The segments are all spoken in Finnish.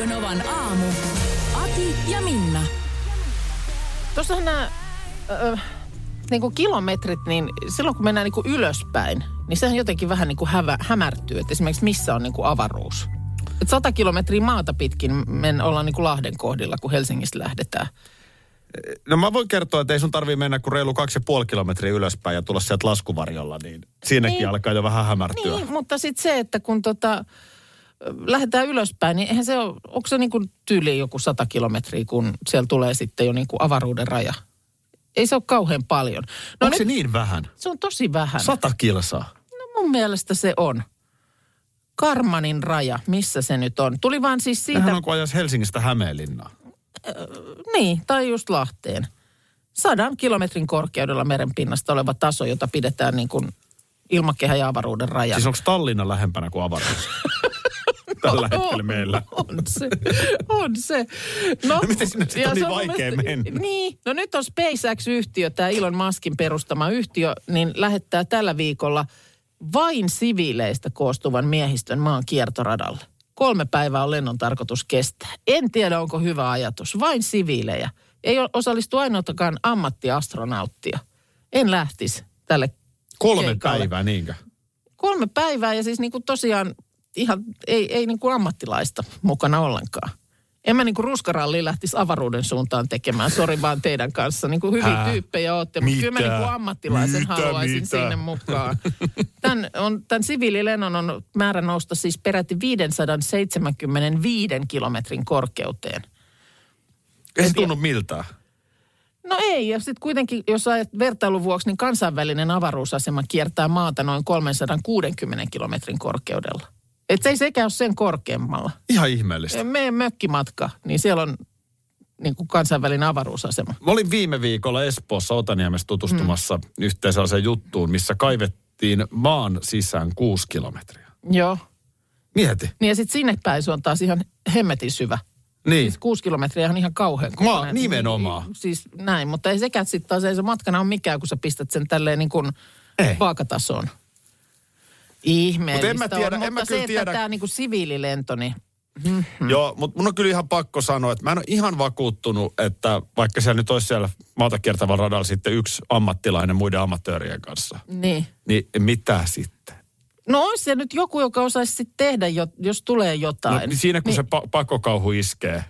Radio Novan aamu. Ati ja Minna. Tuossahan nämä ö, niin kuin kilometrit, niin silloin kun mennään niin kuin ylöspäin, niin sehän jotenkin vähän niin kuin hävä, hämärtyy. Että esimerkiksi missä on niin kuin avaruus. Et 100 kilometriä maata pitkin men ollaan niin kuin Lahden kohdilla, kun Helsingistä lähdetään. No mä voin kertoa, että ei sun tarvii mennä kuin reilu kaksi ja puoli kilometriä ylöspäin ja tulla sieltä laskuvarjolla, niin siinäkin Niin. alkaa jo vähän hämärtyä. Niin, mutta sitten se, että kun tota, lähdetään ylöspäin, niin eihän se ole, onko se niin kuin tyyli joku 100 kilometriä, kun siellä tulee sitten jo niin kuin avaruuden raja. Ei se ole kauhean paljon. No Onko se nyt- niin vähän? Se on tosi vähän. Sata kilsaa. No mun mielestä se on. Karmanin raja, missä se nyt on? Tuli vaan siis siitä, Sehän on kuin ajas Helsingistä Hämeenlinnaan. niin, tai just Lahteen. Sadan kilometrin korkeudella merenpinnasta oleva taso, jota pidetään niin kuin ilmakehä ja avaruuden rajana. Siis onko Tallinna lähempänä kuin avaruus? Tällä hetkellä meillä. On se, on se. No, No miten sinne sitten on niin vaikea mielestä- mennä? Niin, no nyt on SpaceX-yhtiö, tämä Elon Muskin perustama yhtiö, niin lähettää tällä viikolla vain siviileistä koostuvan miehistön maan kiertoradalle. Kolme päivää on lennon tarkoitus kestää. En tiedä, onko hyvä ajatus. Vain siviilejä. Ei osallistu ainoatakaan ammattiastronauttia. En lähtisi tälle Kolme keikalle. päivää, niinkö? Kolme päivää ja siis niin kuin tosiaan ihan ei, ei niin kuin ammattilaista mukana ollenkaan. En mä niin kuin ruskaralliin lähtisi avaruuden suuntaan tekemään, sori vaan teidän kanssa. Niin kuin hyviä Ää, tyyppejä olette, mutta kyllä mä niin kuin ammattilaisen Mitä, haluaisin mitä? sinne mukaan. Tämän, on, tämän siviililennon on määrä nousta siis peräti 575 kilometrin korkeuteen. Ei se tunnu miltään. No ei, ja sitten kuitenkin, jos ajat vertailun vuoksi, niin kansainvälinen avaruusasema kiertää maata noin 360 kilometrin korkeudella. Et se ei sekään ole sen korkeammalla. Ihan ihmeellistä. Meidän mökkimatka, niin siellä on niin kuin kansainvälinen avaruusasema. Mä olin viime viikolla Espoossa Otaniemessä tutustumassa mm. yhteen sellaiseen juttuun, missä kaivettiin maan sisään kuusi kilometriä. Joo. Mieti. Niin ja sitten sinne päin se on taas ihan hemmetin syvä. Niin. Siis kuusi kilometriä on ihan kauhean Maa- kokoinen. nimenomaan. Niin, Siis näin, mutta ei sekään sitten taas ei se matkana ole mikään, kun sä pistät sen tälleen niin kuin Ei. vaakatasoon. Ihmeellistä Mut en mä tiedä- on, en mä mutta kyllä se, tiedä- että tämä niin kuin siviililento, niin Mm. Joo, mutta mun on kyllä ihan pakko sanoa, että mä en ole ihan vakuuttunut, että vaikka siellä nyt olisi siellä maata kiertävällä radalla sitten yksi ammattilainen muiden amatöörien kanssa, Niin. niin mitä sitten? No olisi se nyt joku, joka osaisi sitten tehdä, jo, jos tulee No, jotain. niin siinä kun se pa- pakokauhu iskee,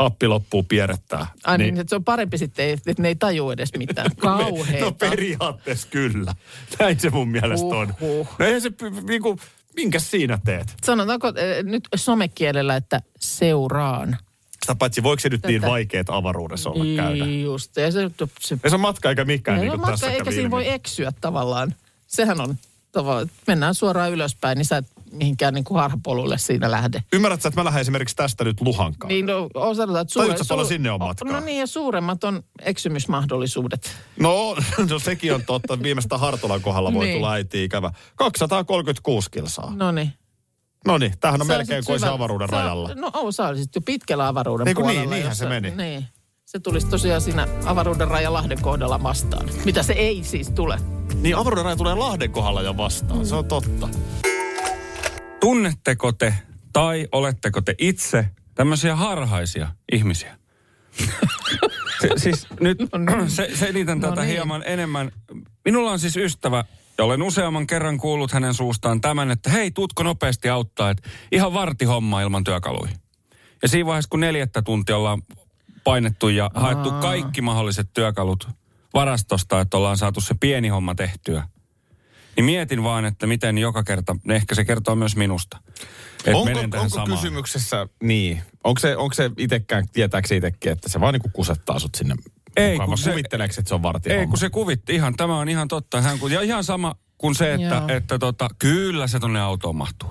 happi loppuu pierrettää. Ai niin, että se on parempi sitten, että ne ei taju edes mitään. Kauheeta. No periaatteessa kyllä. Näin se mun mielestä on. No eihän se niinku, minkäs siinä teet? Sanotaanko eh, nyt somekielellä, että seuraan. Sitä paitsi voiko se nyt niin Tätä. vaikeet avaruudessa olla käydä? Just, ja se, se, Ei se on matka eikä mikään, ei niin kuin matka, tässä eikä siinä voi eksyä tavallaan. Sehän on tavallaan, mennään suoraan ylöspäin, niin sä et mihinkään niin kuin harhapolulle siinä lähde. Ymmärrätkö, että mä lähden esimerkiksi tästä nyt Luhankaan? Niin no, on sanotaan, että Tajutko paljon sinne on matkaa? No niin, ja suuremmat on eksymysmahdollisuudet. No, no sekin on totta. Viimeistä Hartolan kohdalla voi Niin. tulla äiti ikävä. 236 kilsaa. No niin. No niin, tämähän on Sä melkein kuin se avaruuden sä- rajalla. No oo, sä olisit jo pitkällä avaruuden niin, puolella. niinhän jos se meni. Niin. Se tulisi tosiaan siinä avaruuden raja Lahden kohdalla vastaan. Mitä se ei siis tule. Niin avaruuden raja tulee Lahden kohdalla jo vastaan, se on totta. Tunnetteko te tai oletteko te itse tämmöisiä harhaisia ihmisiä? se, siis nyt se, selitän No tätä niin. hieman enemmän. Minulla on siis ystävä, ja olen useamman kerran kuullut hänen suustaan tämän, että hei, tuutko nopeasti auttaa, että ihan varti homma ilman työkaluja. Ja siinä vaiheessa, kun neljättä tuntia ollaan painettu ja haettu kaikki mahdolliset työkalut varastosta, että ollaan saatu se pieni homma tehtyä. Niin mietin vaan, että miten joka kerta, ehkä se kertoo myös minusta. Että Onko, menen tähän onko samaan. kysymyksessä, niin, onko se, onko se itekään, tietääkö se itsekin, että se vaan niinku kusettaa sut sinne Ei, mukaan? kun se- Kuvitteleeko, että se on vartija Ei, kun se kuvitti ihan, tämä on ihan totta. Hän, kun, ja ihan sama kuin se, että, Joo. että tota, kyllä se tonne autoon mahtuu.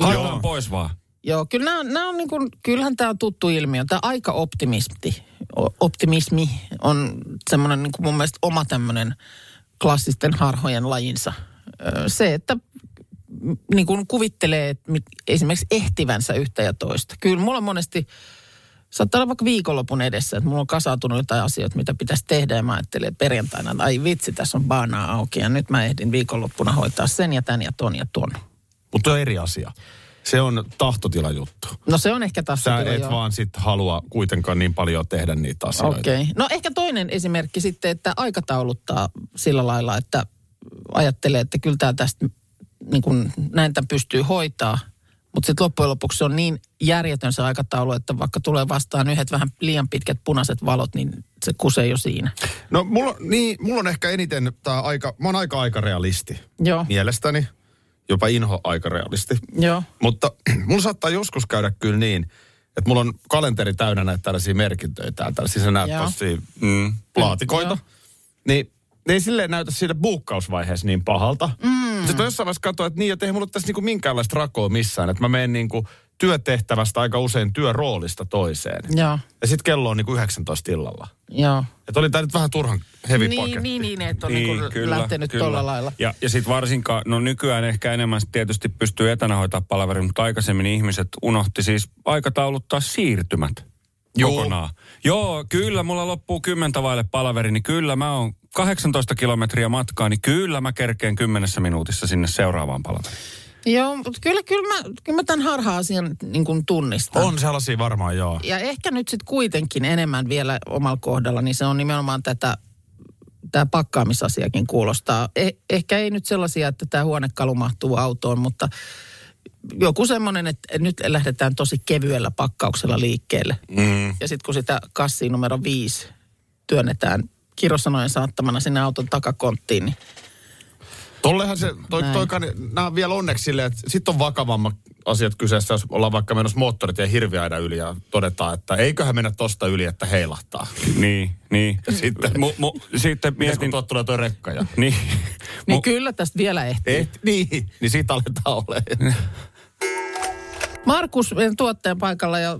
Haetaan pois vaan. Joo, kyllä nämä, nämä on niin kuin, kyllähän tämä on tuttu ilmiö. Tämä aika optimisti, o- optimismi on semmoinen niin kuin mun mielestä oma tämmöinen klassisten harhojen lajinsa. Se, että m- niin kuin kuvittelee että esimerkiksi ehtivänsä yhtä ja toista. Kyllä mulla on monesti, saattaa olla vaikka viikonlopun edessä, että mulla on kasautunut jotain asioita, mitä pitäisi tehdä ja mä ajattelen perjantaina, että ai vitsi, tässä on baanaa auki ja nyt mä ehdin viikonloppuna hoitaa sen ja tän ja ton ja ton. Mutta on eri asia. Se on tahtotila juttu. No se on ehkä taas Sä et joo. vaan sit halua kuitenkaan niin paljon tehdä niitä asioita. Okei. Okay. No ehkä toinen esimerkki sitten, että aikatauluttaa sillä lailla, että ajattelee, että kyllä tämä tästä niin kuin näin tämän pystyy hoitaa. Mutta sitten loppujen lopuksi se on niin järjetön se aikataulu, että vaikka tulee vastaan yhdet vähän liian pitkät punaiset valot, niin se kusee jo siinä. No mulla, on- niin, mulla on ehkä eniten tää aika, mä oon aika aikarealisti Joo, mielestäni. Jopa inho aikarealisti. joo. Mutta mulla saattaa joskus käydä kyllä niin, että mulla on kalenteri täynnä näitä tällaisia merkintöjä täällä, tällaisia sä näet mm, laatikoita. Joo. Niin ei silleen näytä siinä buukkausvaiheessa niin pahalta. Mm. Sitten mä jossain vaiheessa katsoin, että niin, että ei mulla ole tässä niinku minkäänlaista rakoa missään. Että mä menen niinku työtehtävästä aika usein työroolista toiseen. Joo, Ja sitten kello on niinku 19 illalla. joo. Että oli tää nyt vähän turhan heavy Niin, paketti. niin, niin, että on niin, niin lähtenyt tolla lailla. Ja, ja sitten varsinkaan, no nykyään ehkä enemmän tietysti pystyy etänä hoitaa palaveri, mutta aikaisemmin ihmiset unohti siis aikatauluttaa siirtymät Juu. kokonaan. Joo, kyllä, mulla loppuu kymmentä vaille palaveri, niin kyllä mä oon 18 kilometriä matkaa, niin kyllä mä kerkeen kymmenessä minuutissa sinne seuraavaan palaveriin. Joo, mutta kyllä, kyllä, mä, kyllä mä tämän harha-asian niin kuin tunnistan. On sellaisia varmaan, joo. Ja ehkä nyt sitten kuitenkin enemmän vielä omalla kohdalla, niin se on nimenomaan tätä, tämä pakkaamisasiakin kuulostaa. Eh, ehkä ei nyt sellaisia, että tämä huonekalu mahtuu autoon, mutta joku semmoinen, että nyt lähdetään tosi kevyellä pakkauksella liikkeelle. Mm. Ja sitten kun sitä kassia numero viisi työnnetään kirosanojen saattamana sinne auton takakonttiin, niin Tollehan se, toi, Näin. toikaan, nämä on vielä onneksi silleen, että sitten on vakavammat asiat kyseessä, jos ollaan vaikka menossa moottoritien hirviaida yli ja todetaan, että eiköhän mennä tosta yli, että heilahtaa. Niin, niin. Sitten- mu, mu, sitten Mietin, kun tulee toi rekka ja... Niin, niin Mu- kyllä tästä vielä ehtii. Et, niin, niin siitä aletaan olemaan. Markus meidän tuottajan paikalla ja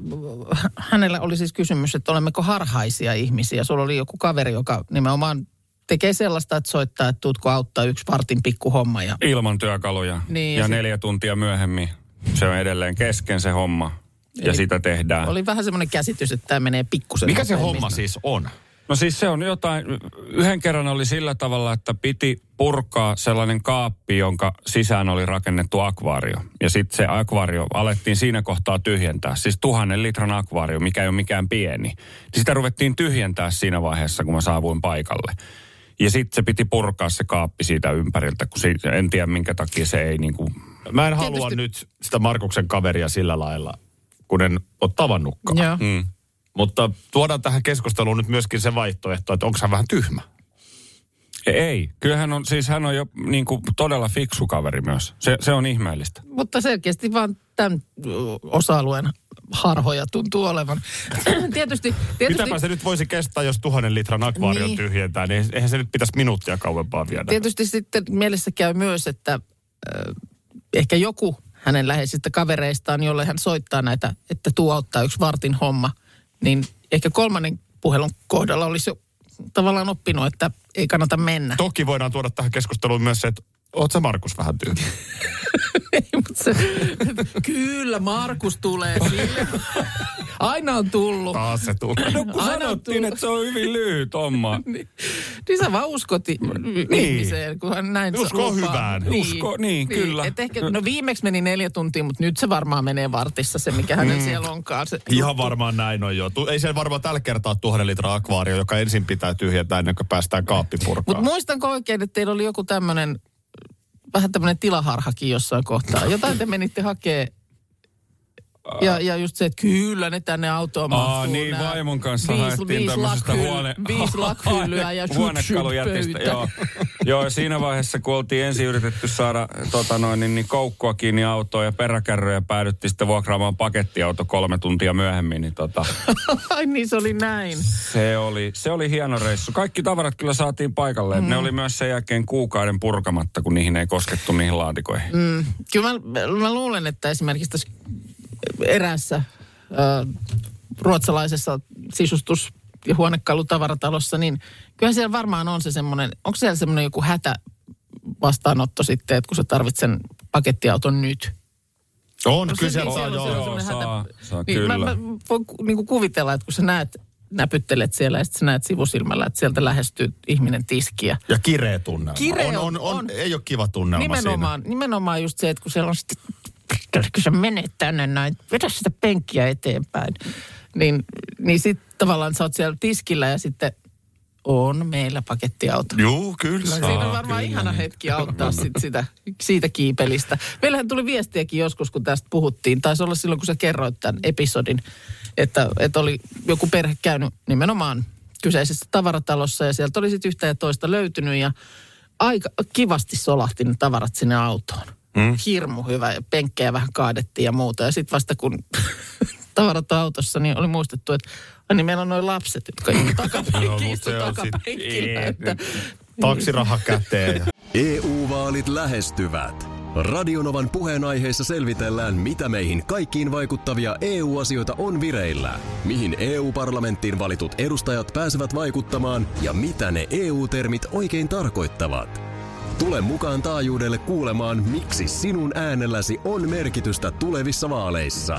äh, hänellä oli siis kysymys, että olemmeko harhaisia ihmisiä. Sulla oli joku kaveri, joka nimenomaan tekee sellaista, että soittaa, että tuutko auttaa yksi vartin pikku homma. Ja ilman työkaluja. Niin, ja ja sit- neljä tuntia myöhemmin se on edelleen kesken se homma. Ja Eli sitä tehdään. oli vähän semmoinen käsitys, että tämä menee pikkusen. Mikä se homma siis on? No siis se on jotain, yhden kerran oli sillä tavalla, että piti purkaa sellainen kaappi, jonka sisään oli rakennettu akvaario. Ja sitten se akvaario alettiin siinä kohtaa tyhjentää. Siis tuhannen litran akvaario, mikä ei ole mikään pieni. Niin sitä ruvettiin tyhjentää siinä vaiheessa, kun mä saavuin paikalle. Ja sitten se piti purkaa se kaappi siitä ympäriltä, kun siitä, en tiedä minkä takia se ei niin kuin... Mä en halua Tietysti- nyt sitä Markuksen kaveria sillä lailla, kun en ole tavannutkaan. Joo. Mm. Mutta tuodaan tähän keskusteluun nyt myöskin se vaihtoehto, että onko hän vähän tyhmä. Ei, kyllähän on, siis hän on jo niin kuin todella fiksu kaveri myös. Se, se on ihmeellistä. Mutta selkeästi vaan tämän osa-alueen harhoja tuntuu olevan. tietysti, tietysti Mitäpä se nyt voisi kestää, jos tuhannen litran akvaarion Niin. tyhjentää, niin eihän se nyt pitäisi minuuttia kauempaa viedä. Tietysti sitten mielessä käy myös, että äh, ehkä joku hänen läheisistä kavereistaan, jolle hän soittaa näitä, että tuo auttaa yksi vartin homma, niin ehkä kolmannen puhelun kohdalla olisi jo tavallaan oppinut, että ei kannata mennä. Toki voidaan tuoda tähän keskusteluun myös se, että oot sä Markus vähän tyhmä. Ei, mutta se, kyllä, Markus tulee sille. Aina on tullut. Taas se tulee. No kun Aina sanottiin, tullut. että se on hyvin lyhyt homma. Niin, niin sä vaan uskot i- ihmiseen, kun hän näin Uskoo lupaa. hyvään. Usko, niin, kyllä. Et ehkä, no viimeksi meni neljä tuntia, mutta nyt se varmaan menee vartissa se, mikä hänen mm. siellä onkaan. Se Ihan juttu. varmaan näin on jo. Tu- Ei se varmaan tällä kertaa tuhannen litran akvaario, joka ensin pitää tyhjentää ennen kuin päästään kaappi purkaan. Mutta muistanko oikein, että teillä oli joku tämmöinen, vähän tämmöinen tilaharhakin jossain kohtaa. Jotain te menitte hakee. Ja, ja just se, että kyllä ne tänne autoon Aa, mahtuu niin, nää vaimon kanssa viisi, haettiin tämmöisestä lakhyl- huone... Viisi lakhyllyä ja huonekalujätistä. Joo. Joo, siinä vaiheessa, kun oltiin ensin yritetty saada tota noin, niin, niin koukkua kiinni autoon ja peräkärryjä, päädyttiin sitten vuokraamaan pakettiauto kolme tuntia myöhemmin, niin tota, Ai niin, se oli näin. se, oli, se oli hieno reissu. Kaikki tavarat kyllä saatiin paikalle. Mm. Ne oli myös sen jälkeen kuukauden purkamatta, kun niihin ei koskettu niihin laatikoihin. Mm. Kyllä mä, mä luulen, että esimerkiksi tässä eräässä ö, ruotsalaisessa sisustus- ja huonekalutavaratalossa, niin kyllä siellä varmaan on se semmoinen, onko siellä semmoinen joku hätä vastaanotto sitten, että kun sä tarvitset sen pakettiauton nyt. On, No kyllä se- siellä on, se- joo. se- joo. saa, saa, niin, kyllä. Mä, mä voin ku- niin kuin kuvitella, että kun sä näet, näpyttelet siellä ja sitten sä näet sivusilmällä, että sieltä lähestyy ihminen tiskiä. Ja kireä tunnelma. Kireä on, on, on- on, on. ei ole kiva tunnelma Nimenomaan, nimenomaan just se, että kun siellä on sitten, kun sä menet tänne näin, vedä sitä penkkiä eteenpäin. Niin, niin sitten tavallaan sä oot siellä tiskillä ja sitten on meillä pakettiauto. siinä. Juu, kyllä. Siinä saa, on varmaan kyllä, ihana niin. hetki auttaa sit sitä, siitä kiipelistä. Meillähän tuli viestiäkin joskus, kun tästä puhuttiin. Taisi olla silloin, kun sä kerroit tämän episodin, että, että oli joku perhe käynyt nimenomaan kyseisessä tavaratalossa ja sieltä oli sitten yhtä ja toista löytynyt ja aika kivasti solahti ne tavarat sinne autoon. Mm. Hirmu hyvä ja penkkejä vähän kaadettiin ja muuta. Ja sitten vasta kun tavarat autossa, niin oli muistettu, että ai niin meillä on noin lapset, jotka istuvat Joo, takapenkillä. Että, Taksiraha käteen. EU-vaalit lähestyvät. Radionovan puheenaiheessa selvitellään, mitä meihin kaikkiin vaikuttavia EU-asioita on vireillä, mihin EU-parlamenttiin valitut edustajat pääsevät vaikuttamaan ja mitä ne EU-termit oikein tarkoittavat. Tule mukaan taajuudelle kuulemaan, miksi sinun äänelläsi on merkitystä tulevissa vaaleissa.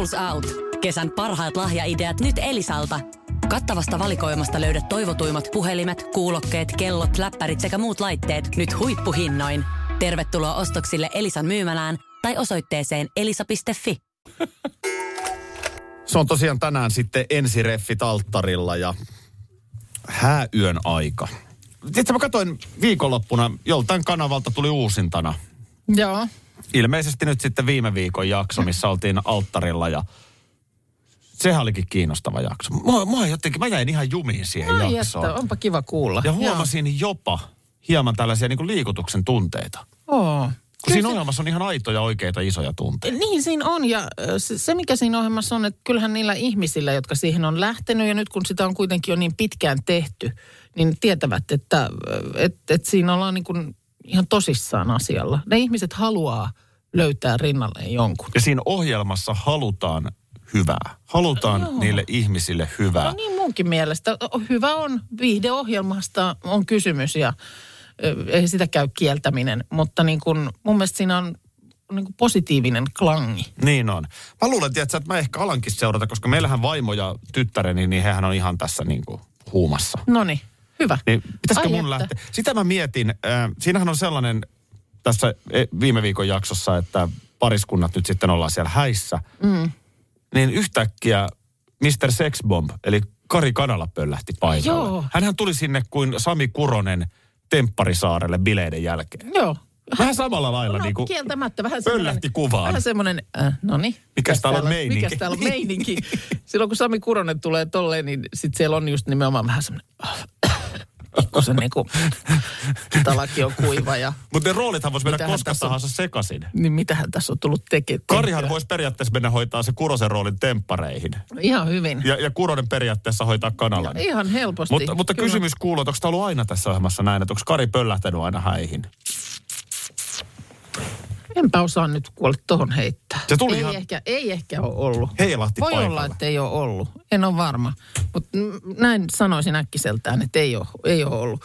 Schools Out. Kesän parhaat lahjaideat nyt Elisalta. Kattavasta valikoimasta löydät toivotuimmat puhelimet, kuulokkeet, kellot, läppärit sekä muut laitteet nyt huippuhinnoin. Tervetuloa ostoksille Elisan myymälään tai osoitteeseen elisa.fi. Se on tosiaan tänään sitten ensireffit alttarilla ja hääyön aika. Sitten mä katsoin viikonloppuna, joltain kanavalta tuli uusintana. Joo. Ilmeisesti nyt sitten viime viikon jakso, missä oltiin alttarilla ja sehän olikin kiinnostava jakso. Mä, mä, jotenkin, mä jäin ihan jumiin siihen Ai jaksoon. että, onpa kiva kuulla. Ja huomasin jopa hieman tällaisia niin kuin liikutuksen tunteita. Joo. Kun Kyllä siinä se- ohjelmassa on ihan aitoja, oikeita, isoja tunteita. Niin siinä on ja se, se mikä siinä ohjelmassa on, että kyllähän niillä ihmisillä, jotka siihen on lähtenyt ja nyt kun sitä on kuitenkin jo niin pitkään tehty, niin tietävät, että et, et siinä ollaan niin kuin ihan tosissaan asialla. Ne ihmiset haluaa löytää rinnalleen jonkun. Ja siinä ohjelmassa halutaan hyvää. Halutaan Joo. niille ihmisille hyvää. No niin munkin mielestä. Hyvä on, viihdeohjelmasta on kysymys ja ei sitä käy kieltäminen, mutta niin kuin, mun mielestä siinä on niin kuin positiivinen klangi. Niin on. Mä luulen, tiedätkö, että mä ehkä alankin seurata, koska meillähän vaimo ja tyttäreni, niin hehän on ihan tässä niin kuin huumassa. No niin, hyvä. Niin pitäisikö Ai mun että. lähteä? Sitä mä mietin. Äh, siinähän on sellainen tässä e, viime viikon jaksossa, että pariskunnat nyt sitten ollaan siellä häissä. Mm. Niin yhtäkkiä Mr. Sexbomb, eli Kari Kanala pöllähti paikalle. Joo. Hänhän tuli sinne kuin Sami Kuronen Tempparisaarelle bileiden jälkeen. Joo. Vähän samalla lailla No, niin kuin kieltämättä vähän pöllähti kuvaan. Vähän semmoinen, äh, no niin. Mikäs täällä on meininki? Mikäs täällä on meininki? Silloin kun Sami Kuronen tulee tolleen, niin sit siellä on just nimenomaan vähän semmoinen, pikkusen niin kuin, talaki on kuiva ja Mutta ne roolithan voisi mennä koska tässä on? tahansa sekaisin. niin mitähän tässä on tullut tekemään. Karihan voisi periaatteessa mennä hoitaa se Kurosen roolin temppareihin. Ihan hyvin. Ja, ja Kuronen periaatteessa hoitaa kanalan. Ihan helposti. Mutta, mutta kysymys kuuluu, että onko tämä ollut aina tässä ohjelmassa näin, että onko Kari pöllähtänyt aina häihin? Enpä osaa nyt kuolla tohon heittää. Se tuli ei, ihan- ehkä, ei ehkä ole ollut. Heilahti Voi paikalle. olla, että ei ole ollut. En ole varma. Mutta näin sanoisin äkkiseltään, että ei ole, ei ole ollut.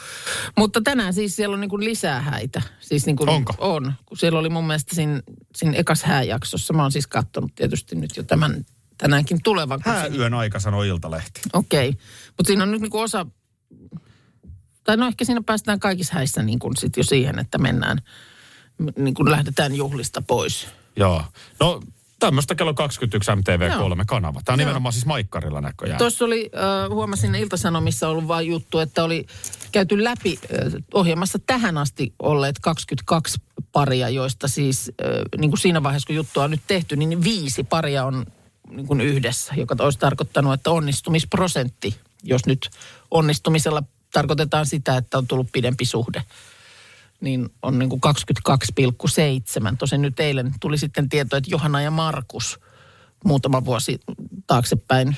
Mutta tänään siis siellä on niin kuin lisää häitä. Siis niin kuin Onko? On. Kun siellä oli mun mielestä siinä, siinä ekas hääjaksossa. Mä oon siis katsonut tietysti nyt jo tämän tänäänkin tulevan. Hääyön aika sanoi Iltalehti. Okei. Mutta siinä on nyt niinku osa, tai no ehkä siinä päästään kaikissa häissä niin kuin sit jo siihen, että mennään, niin kuin lähdetään juhlista pois. Joo. No tämmöistä kello 21 MTV3 Joo. kanava. Tämä on Joo. nimenomaan siis Maikkarilla näköjään. Tuossa oli, äh, huomasin Iltasanomissa ollut vain juttu, että oli käyty läpi äh, ohjelmassa tähän asti olleet 22 paria, joista siis äh, niin kuin siinä vaiheessa, kun juttua on nyt tehty, niin viisi paria on niin kuin yhdessä, joka olisi tarkoittanut, että onnistumisprosentti, jos nyt onnistumisella tarkoitetaan sitä, että on tullut pidempi suhde, niin on niin kuin 22,7. Tosin nyt eilen tuli sitten tieto, että Johanna ja Markus muutama vuosi taaksepäin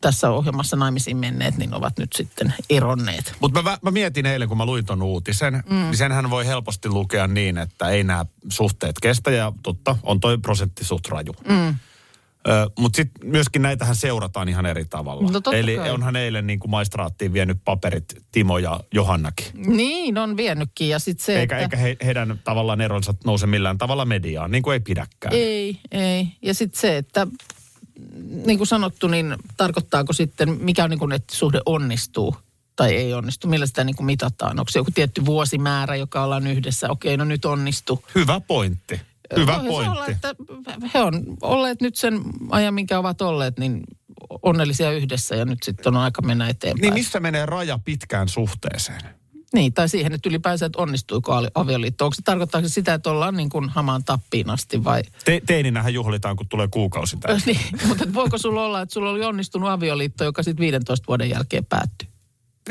tässä ohjelmassa naimisiin menneet, niin ovat nyt sitten eronneet. Mutta mä, mä mietin eilen, kun mä luin ton uutisen, mm. niin senhän voi helposti lukea niin, että ei nämä suhteet kestä ja totta, on toi prosentti suht raju. Mm. Mutta sitten myöskin näitähän seurataan ihan eri tavalla. No Eli kai. onhan eilen niin kuin maistraattiin vienyt paperit Timo ja Johannakin. Niin, on vienytkin. Ja sitten se, Eikä, että... eikä he, heidän tavallaan eronsa nouse millään tavalla mediaan, niin kuin ei pidäkään. Ei, ei. Ja sitten se, että niin kuin sanottu, niin tarkoittaako sitten, mikä on niin kuin, että suhde onnistuu tai ei onnistu? Millä sitä niin kuin mitataan? Onko se joku tietty vuosimäärä, joka ollaan yhdessä? Okei, no nyt onnistu. Hyvä pointti. Hyvä pointti. Olla, että he on olleet nyt sen ajan, minkä ovat olleet, niin onnellisia yhdessä ja nyt sitten on aika mennä eteenpäin. Niin missä menee raja pitkään suhteeseen? Niin, tai siihen, että ylipäänsä, että onnistuiko avioliitto. Onko se, tarkoittaako se sitä, että ollaan niin kuin hamaan tappiin asti vai? Te, teininähän juhlitaan, kun tulee kuukausi täyteen. niin, mutta voiko sulla olla, että sulla oli onnistunut avioliitto, joka sitten 15 vuoden jälkeen päättyi?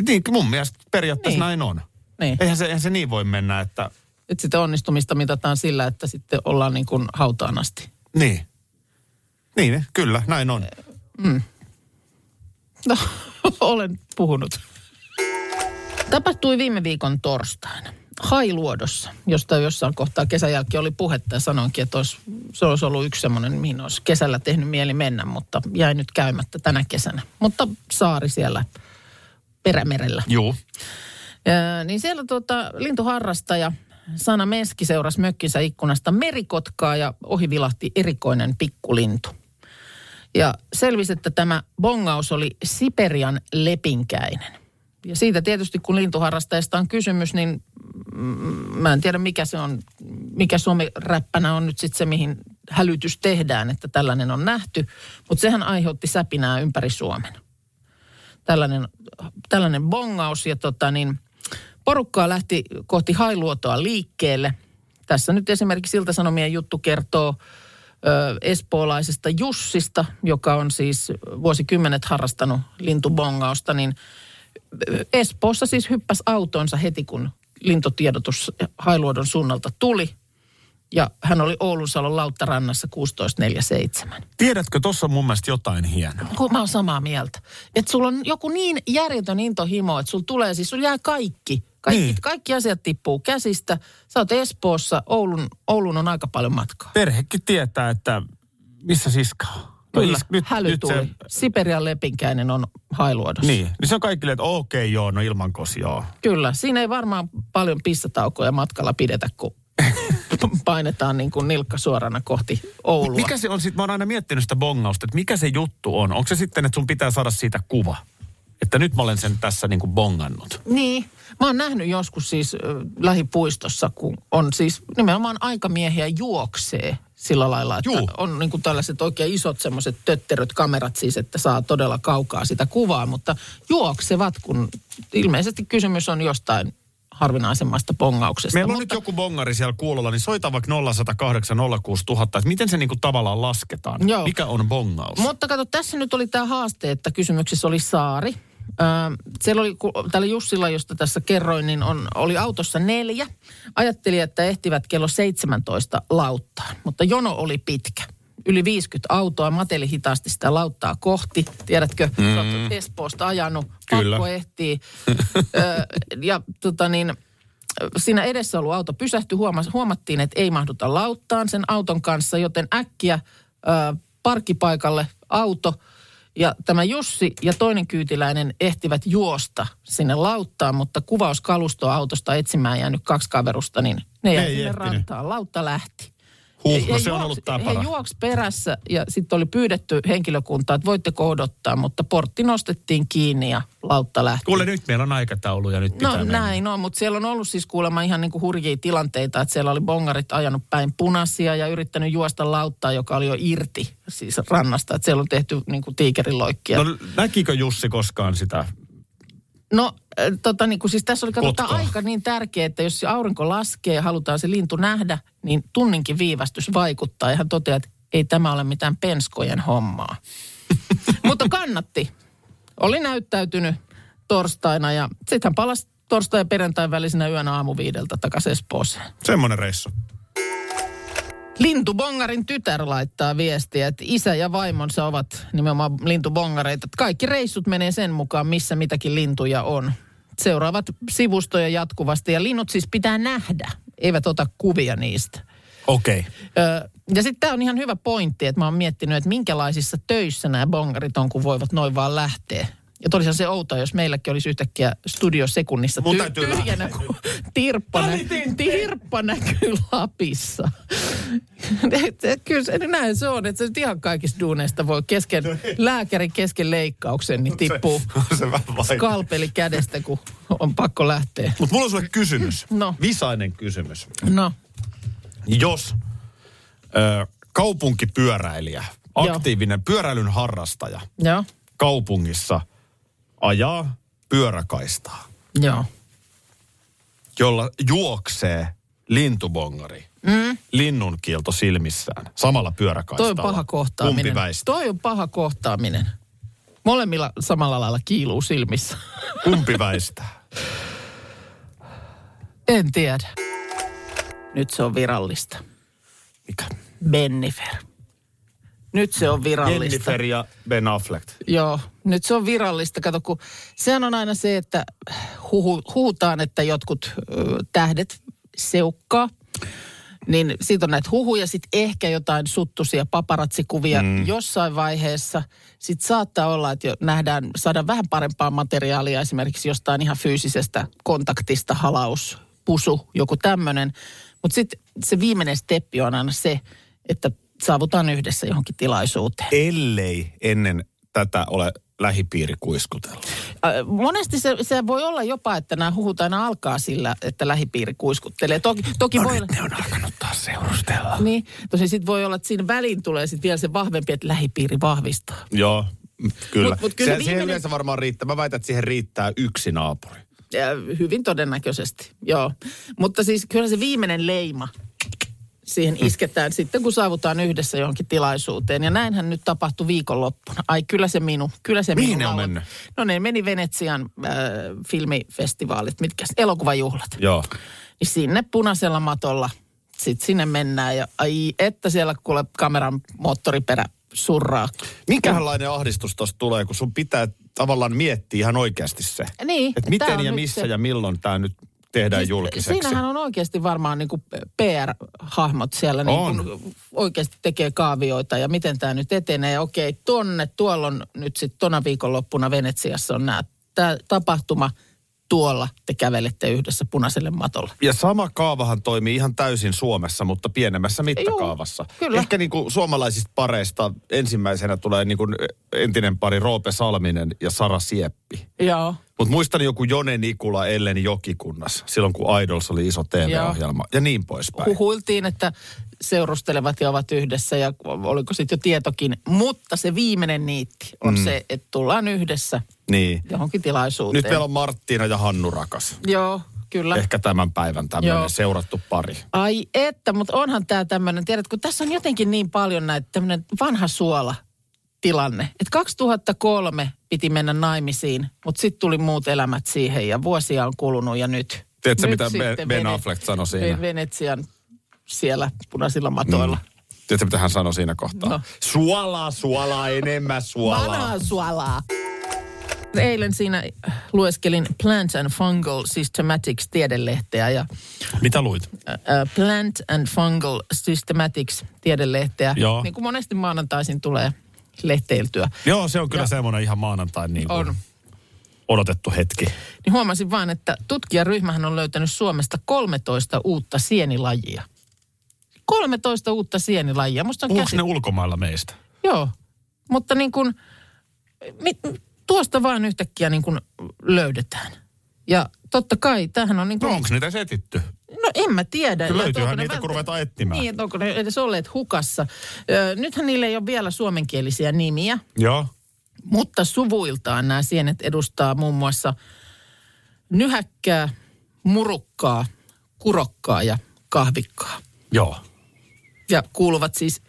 Niin, mun mielestä periaatteessa Niin. näin on. Niin. Eihän se, eihän se niin voi mennä, että... Että sitten onnistumista mitataan sillä, että sitten ollaan niin kuin hautaan asti. Niin. Niin, kyllä, näin on. No, olen puhunut. Tapahtui viime viikon torstaina. Hailuodossa, josta jossain kohtaa kesän jälkeen oli puhetta ja sanoinkin, että olisi, se olisi ollut yksi semmoinen, mihin olisi kesällä tehnyt mieli mennä, mutta jäi nyt käymättä tänä kesänä. Mutta saari siellä perämerellä. Juu. Ää, niin siellä tuota, lintuharrastaja Sana Meski seurasi mökkinsä ikkunasta merikotkaa ja ohi vilahti erikoinen pikkulintu. Ja selvisi, että tämä bongaus oli Siperian lepinkäinen. Ja siitä tietysti, kun lintuharrastajasta on kysymys, niin mm, mä en tiedä mikä se on, mikä Suomi-räppänä on nyt sitten se, mihin hälytys tehdään, että tällainen on nähty. Mutta sehän aiheutti säpinää ympäri Suomen tällainen, tällainen bongaus ja tota niin, porukkaa lähti kohti Hailuotoa liikkeelle. Tässä nyt esimerkiksi Ilta-Sanomien juttu kertoo ö, espoolaisesta Jussista, joka on siis vuosikymmenet harrastanut lintubongausta, niin Espoossa siis hyppäsi autonsa heti, kun lintotiedotus Hailuodon suunnalta tuli. Ja hän oli Oulunsalon Lauttarannassa 1647 Tiedätkö, tuossa on mun mielestä jotain hienoa. kun mä oon samaa mieltä. Että sulla on joku niin järjetön intohimo, että sulla tulee, siis sulla jää kaikki. Kaikki, Niin. kaikki asiat tippuu käsistä. Sä oot Espoossa, Oulun, Oulun on aika paljon matkaa. Perhekin tietää, että missä siska on. No Kyllä, is- nyt, häly nyt tuli. se, Siperian lepinkäinen on hailuodossa. niin, niin se on kaikille, että okei joo, no ilmankos joo. Kyllä, siinä ei varmaan paljon pissataukoja matkalla pidetä, kun painetaan niin kuin nilkka suorana kohti Oulua. Mikä se on sitten, mä oon aina miettinyt sitä bongausta, että mikä se juttu on? Onko se sitten, että sun pitää saada siitä kuva? Että nyt mä olen sen tässä niin kuin bongannut. Niin. Mä oon nähnyt joskus siis ö, lähipuistossa, kun on siis nimenomaan aikamiehiä juoksee sillä lailla, että Juu. on niin kuin tällaiset oikein isot semmoiset tötteröt kamerat siis, että saa todella kaukaa sitä kuvaa, mutta juoksevat, kun ilmeisesti kysymys on jostain harvinaisemmasta pongauksesta. Meillä on mutta, nyt joku bongari siellä kuulolla, niin soita vaikka 0108 06000, että miten se niin kuin tavallaan lasketaan? Joo. Mikä on bongaus? Mutta kato, tässä nyt oli tämä haaste, että kysymyksessä oli saari. Öö, siellä oli, kun tällä Jussilla, josta tässä kerroin, niin on, oli autossa neljä. Ajatteli, että ehtivät kello 17 lauttaan, mutta jono oli pitkä. Yli 50 autoa, mateli hitaasti sitä lauttaa kohti. Tiedätkö, mm. sä oot Espoosta ajanut, Kyllä. pakko ehtii. Öö, ja tota niin, siinä edessä ollut auto pysähtyi, huomas, huomattiin, että ei mahduta lauttaan sen auton kanssa, joten äkkiä ö, parkkipaikalle auto. Ja tämä Jussi ja toinen kyytiläinen ehtivät juosta sinne lauttaan, mutta kuvauskalustoa autosta etsimään jäänyt kaksi kaverusta, niin ne jäi sinne ehtinyt. rantaan. Lautta lähti. Huh, no He se on juoksi- ollut He tapana. juoksi perässä ja sitten oli pyydetty henkilökuntaa, että voitteko odottaa, mutta portti nostettiin kiinni ja lautta lähti. Kuule, nyt meillä on aikataulu ja nyt pitää No mennä. näin on, mutta siellä on ollut siis kuulemma ihan niin kuin hurjia tilanteita, että siellä oli bongarit ajanut päin punaisia ja yrittänyt juosta lauttaa, joka oli jo irti siis rannasta. Että siellä on tehty niin kuin tiikeriloikkia. No näkikö Jussi koskaan sitä? No, tota, niin kuin, siis tässä oli katsotaan aika niin tärkeä, että jos aurinko laskee ja halutaan se lintu nähdä, niin tunninkin viivästys vaikuttaa. Ja hän toteaa, että ei tämä ole mitään penskojen hommaa. Mutta kannatti. Oli näyttäytynyt torstaina ja sitten hän palasi torstai- ja perjantain välisenä yönä aamu viideltä takaisin Espooseen. Semmoinen reissu. Lintubongarin tytär laittaa viestiä, että isä ja vaimonsa ovat nimenomaan lintubongareita. Kaikki reissut menee sen mukaan, missä mitäkin lintuja on. Seuraavat sivustoja jatkuvasti ja linnut siis pitää nähdä, eivät ota kuvia niistä. Okei. Okay. Ja sitten tämä on ihan hyvä pointti, että mä oon miettinyt, että minkälaisissa töissä nämä bongarit on, kun voivat noin vaan lähteä. Ja tolisihan se outoa, jos meilläkin olisi yhtäkkiä studio sekunnissa ty- täytyy tyhjänä, kun tirppa, nä- tirppa näkyy Lapissa. Kyllä se, näin se on, että se ihan kaikista duuneista voi kesken, lääkärin kesken leikkauksen, niin tippuu se vähän vaikea. skalpeli kädestä, kun on pakko lähteä. Mutta mulla on sulle kysymys. No. Visainen kysymys. No, Jos ö, kaupunkipyöräilijä, Joo. aktiivinen pyöräilyn harrastaja joo, kaupungissa ajaa pyöräkaistaa, joo. jolla juoksee lintubongari, mm. linnunkielto silmissään, samalla Toi pyöräkaistalla. on paha kohtaaminen. Kumpi väistää? Toi on paha kohtaaminen. Molemmilla samalla lailla kiiluu silmissä. Kumpi väistää? En tiedä. Nyt se on virallista. Mikä? Bennifer. Nyt se on virallista. Jennifer ja Ben Affleck. Joo, nyt se on virallista. Kato, kun sehän on aina se, että huhu, huhutaan, että jotkut ö, tähdet seukkaa. Niin siitä on näitä huhuja, sitten ehkä jotain suttusia paparatsikuvia mm. jossain vaiheessa. Sitten saattaa olla, että jo nähdään, saadaan vähän parempaa materiaalia esimerkiksi jostain ihan fyysisestä kontaktista, halaus, pusu, joku tämmöinen. Mutta sitten se viimeinen steppi on aina se, että saavutaan yhdessä johonkin tilaisuuteen. Ellei ennen tätä ole lähipiiri kuiskutellut. Monesti se, se voi olla jopa, että nämä huhut aina alkaa sillä, että lähipiiri kuiskuttelee. Toki, toki voi olla... ne on alkanut taas seurustella. Niin, tosin sitten voi olla, että siinä väliin tulee sitten vielä se vahvempi, että lähipiiri vahvistaa. Joo, kyllä. Mut- mut kyllä se, se siihen viimeinen- yleensä varmaan riittää. Mä väitän, että siihen riittää yksi naapuri. Ja hyvin todennäköisesti, joo. Mutta siis kyllä se viimeinen leima siihen isketään sitten, kun saavutaan yhdessä johonkin tilaisuuteen. Ja näinhän nyt tapahtui viikonloppuna. Ai kyllä se minu, kyllä se Mihin minu ne on mennyt? No ne meni Venetsian äh, filmifestivaalit, mitkä elokuvajuhlat. Joo. Niin sinne punaisella matolla, sitten sinne mennään ja ai että siellä kuule kameran moottoriperä surraa. Minkälainen ahdistus tuossa tulee, kun sun pitää tavallaan miettiä ihan oikeasti se. Niin, Että miten ja missä se- ja milloin tämä nyt tehdään Siis julkiseksi. Siinähän on oikeasti varmaan niin kuin PR-hahmot siellä niin kuin oikeasti tekee kaavioita ja miten tämä nyt etenee. Okei, tonne, tuolla on nyt sitten tona viikonloppuna Venetsiassa on nämä, tämä tapahtuma. Tuolla te kävelette yhdessä punaiselle matolle. Ja sama kaavahan toimii ihan täysin Suomessa, mutta pienemmässä mittakaavassa. Joo, kyllä. Ehkä niin kuin suomalaisista pareista ensimmäisenä tulee niin kuin entinen pari Roope Salminen ja Sara Sieppi. Joo. Mutta muistan joku Jone Nikula, Elleni Jokikunnas, silloin kun Idols oli iso TV-ohjelma ja niin poispäin. Huhuiltiin, että seurustelevat ja ovat yhdessä ja oliko sitten jo tietokin. Mutta se viimeinen niitti on mm. se, että tullaan yhdessä Niin. johonkin tilaisuuteen. Nyt meillä on Marttiina ja Hannu Rakas. Joo, kyllä. Ehkä tämän päivän tämmöinen Joo. seurattu pari. Ai että, mutta onhan tämä tämmöinen, tiedät, kun tässä on jotenkin niin paljon näitä tämmöinen vanha suola tilanne. Että 2003 piti mennä naimisiin, mutta sitten tuli muut elämät siihen ja vuosia on kulunut ja nyt. Tiedätkö, nyt mitä Ben- Ben Affleck sanoi siinä? Ve- Venetsian siellä punaisilla matoilla. Mm. Tiedätkö, mitä hän sanoi siinä kohtaa? No. Suolaa, suolaa, enemmän suolaa. Banansuolaa. Eilen siinä lueskelin Plant and Fungal Systematics tiedelehteä ja Mitä luit? Plant and Fungal Systematics tiedelehteä. Joo. Niin kuin monesti maanantaisin tulee lehteiltyä. Joo, se on kyllä Ja- semmoinen ihan maanantain niin kuin On. odotettu hetki. Niin huomasin vaan, että tutkijaryhmähän on löytänyt Suomesta 13 uutta sienilajia. 13 uutta sienilajia. Musta on Puhuuko käsi... ne ulkomailla meistä? Joo, mutta niin kuin, mi, tuosta vaan yhtäkkiä niin kuin löydetään. Ja totta kai, tämähän on niin No kuin... onko niitä etetty? No en mä tiedä. Kyllä löytyyhän ne niitä, kun välttä- ruvetaan etsimään. Niin, että onko ne edes olleet hukassa. Ö, nythän niille ei ole vielä suomenkielisiä nimiä, Joo. mutta suvuiltaan nämä sienet edustaa muun muassa nyhäkkää, murukkaa, kurokkaa ja kahvikkaa. Joo. Ja kuuluvat siis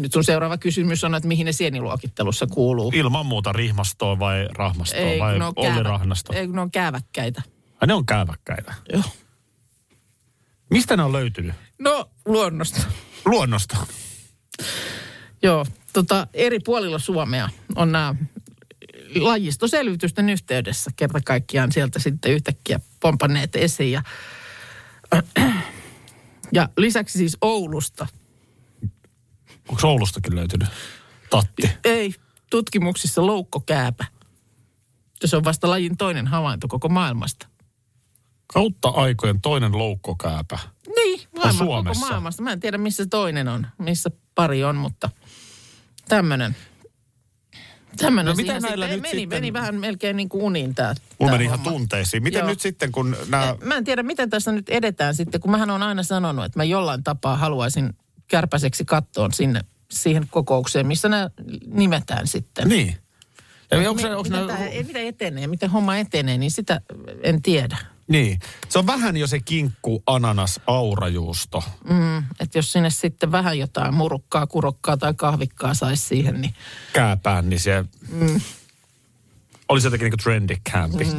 Nyt sun seuraava kysymys on, että mihin ne sieniluokittelussa kuuluu. Ilman muuta rihmastoa vai rahmastoa vai kun ne on Olli käävä- Rahnasto? Ei, ne on kääväkkäitä. Ai ne on kääväkkäitä. Joo. Mistä ne on löytynyt? No, luonnosta. Luonnosta. Joo, tota, eri puolilla Suomea on nämä lajistoselvitysten yhteydessä kerta kaikkiaan sieltä sitten yhtäkkiä pompanneet esiin. Ja, ja lisäksi siis Oulusta. Onko Oulustakin löytynyt tatti? Ei, tutkimuksissa loukkokääpä. Se on vasta lajin toinen havainto koko maailmasta. Kautta aikojen toinen loukkokääpä. Niin, maailman, koko Suomessa? maailmasta. Mä en tiedä, missä toinen on, missä pari on, mutta tämmöinen. Tämmöinen No mitä näillä sitten, nyt meni, sitten- meni vähän melkein niin kuin uniin tämä. Mulla meni ihan tunteisiin. Miten Joo. nyt sitten, kun nämä... Mä en tiedä, miten tässä nyt edetään sitten, kun mähän on aina sanonut, että mä jollain tapaa haluaisin kärpäseksi kattoon sinne siihen kokoukseen, missä nämä nimetään sitten. Niin. Ja onko Mi- se, onko miten, ne, tämä, miten etenee, miten homma etenee, niin sitä en tiedä. niin. Se on vähän jo se kinkku, ananas, aurajuusto. Mm, että jos sinne sitten vähän jotain murukkaa, kurokkaa tai kahvikkaa saisi siihen, niin kääpään, niin se mm. olisi jotenkin niin trendikämpi. Mm.